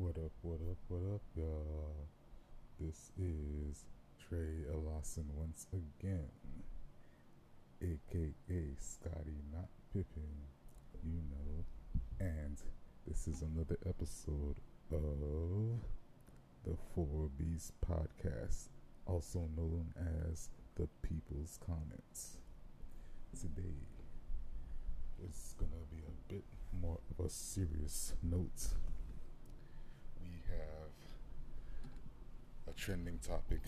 What up, what up, what up, y'all? This is Trey Lawson once again, aka Scotty Not Pippin, you know, and this is another episode of the 4Bs Podcast, also known as the People's Comments. Today is gonna be a bit more of a serious note we have a trending topic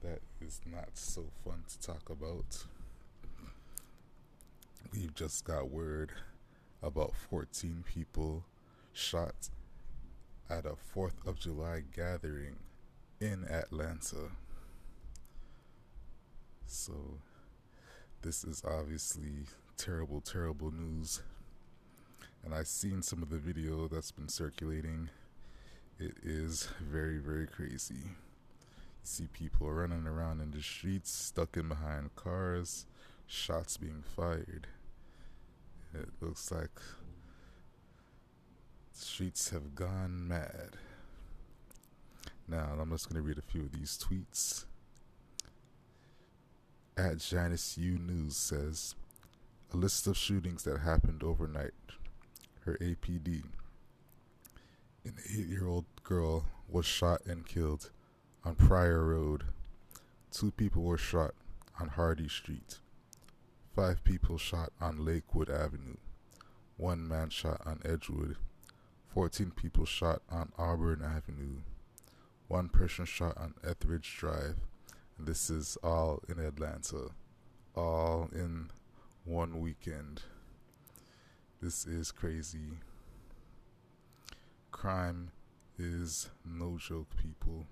that is not so fun to talk about. We've just got word about 14 people shot at a 4th of July gathering in Atlanta. So, this is obviously terrible, terrible news. And I've seen some of the video that's been circulating it is very, very crazy. You see people running around in the streets, stuck in behind cars, shots being fired. It looks like streets have gone mad. Now, I'm just going to read a few of these tweets. At Janice U News says, a list of shootings that happened overnight. Her APD an eight year old girl was shot and killed on Pryor Road. Two people were shot on Hardy Street. Five people shot on Lakewood Avenue. One man shot on Edgewood. Fourteen people shot on Auburn Avenue. One person shot on Etheridge Drive. And this is all in Atlanta. All in one weekend. This is crazy crime is no joke, people.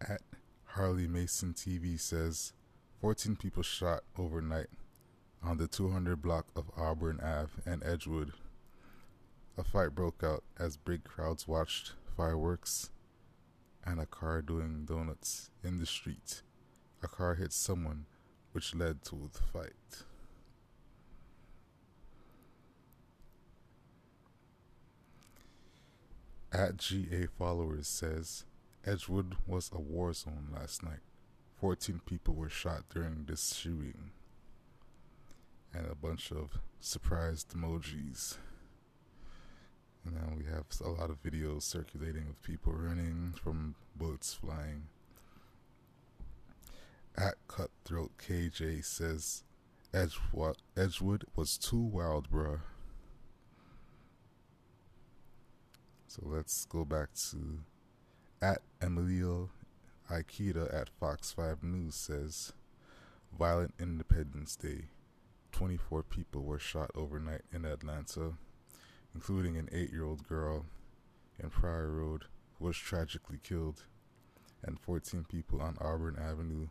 At Harley Mason TV says 14 people shot overnight on the 200 block of Auburn Ave and Edgewood. A fight broke out as big crowds watched fireworks and a car doing donuts in the street. A car hit someone, which led to the fight. At GA Followers says Edgewood was a war zone last night. 14 people were shot during this shooting. And a bunch of surprised emojis. And then we have a lot of videos circulating of people running from bullets flying. At Cutthroat KJ says Edgewood was too wild, bruh. So let's go back to at Emilio Aikida at Fox 5 News says Violent Independence Day. 24 people were shot overnight in Atlanta, including an 8 year old girl in Pryor Road who was tragically killed, and 14 people on Auburn Avenue,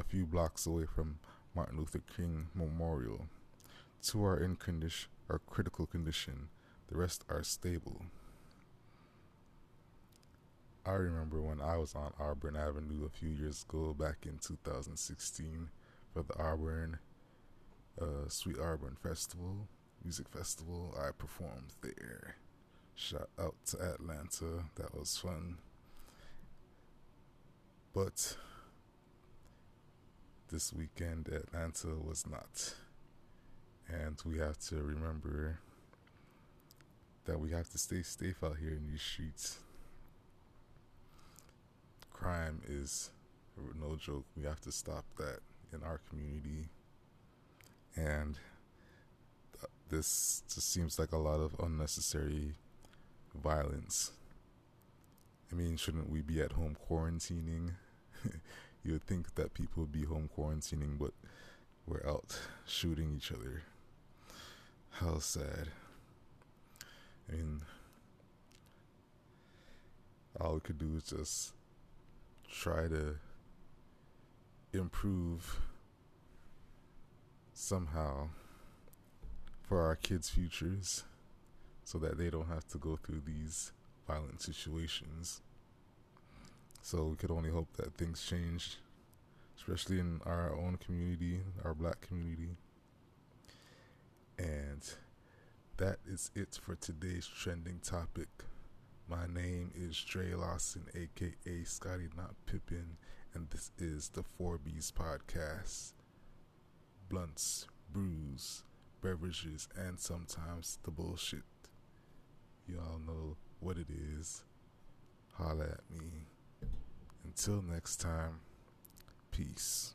a few blocks away from Martin Luther King Memorial. Two are in condition, are critical condition, the rest are stable. I remember when I was on Auburn Avenue a few years ago, back in 2016, for the Auburn uh, Sweet Auburn Festival, Music Festival. I performed there. Shout out to Atlanta. That was fun. But this weekend, Atlanta was not. And we have to remember that we have to stay safe out here in these streets crime is no joke. We have to stop that in our community. And this just seems like a lot of unnecessary violence. I mean, shouldn't we be at home quarantining? you would think that people would be home quarantining, but we're out shooting each other. How sad. I mean, all we could do is just try to improve somehow for our kids' futures so that they don't have to go through these violent situations. So we could only hope that things change, especially in our own community, our black community. And that is it for today's trending topic. My name is Dre Lawson, aka Scotty Not Pippin, and this is the 4Bs Podcast. Blunts, brews, beverages, and sometimes the bullshit. Y'all know what it is. Holla at me. Until next time, peace.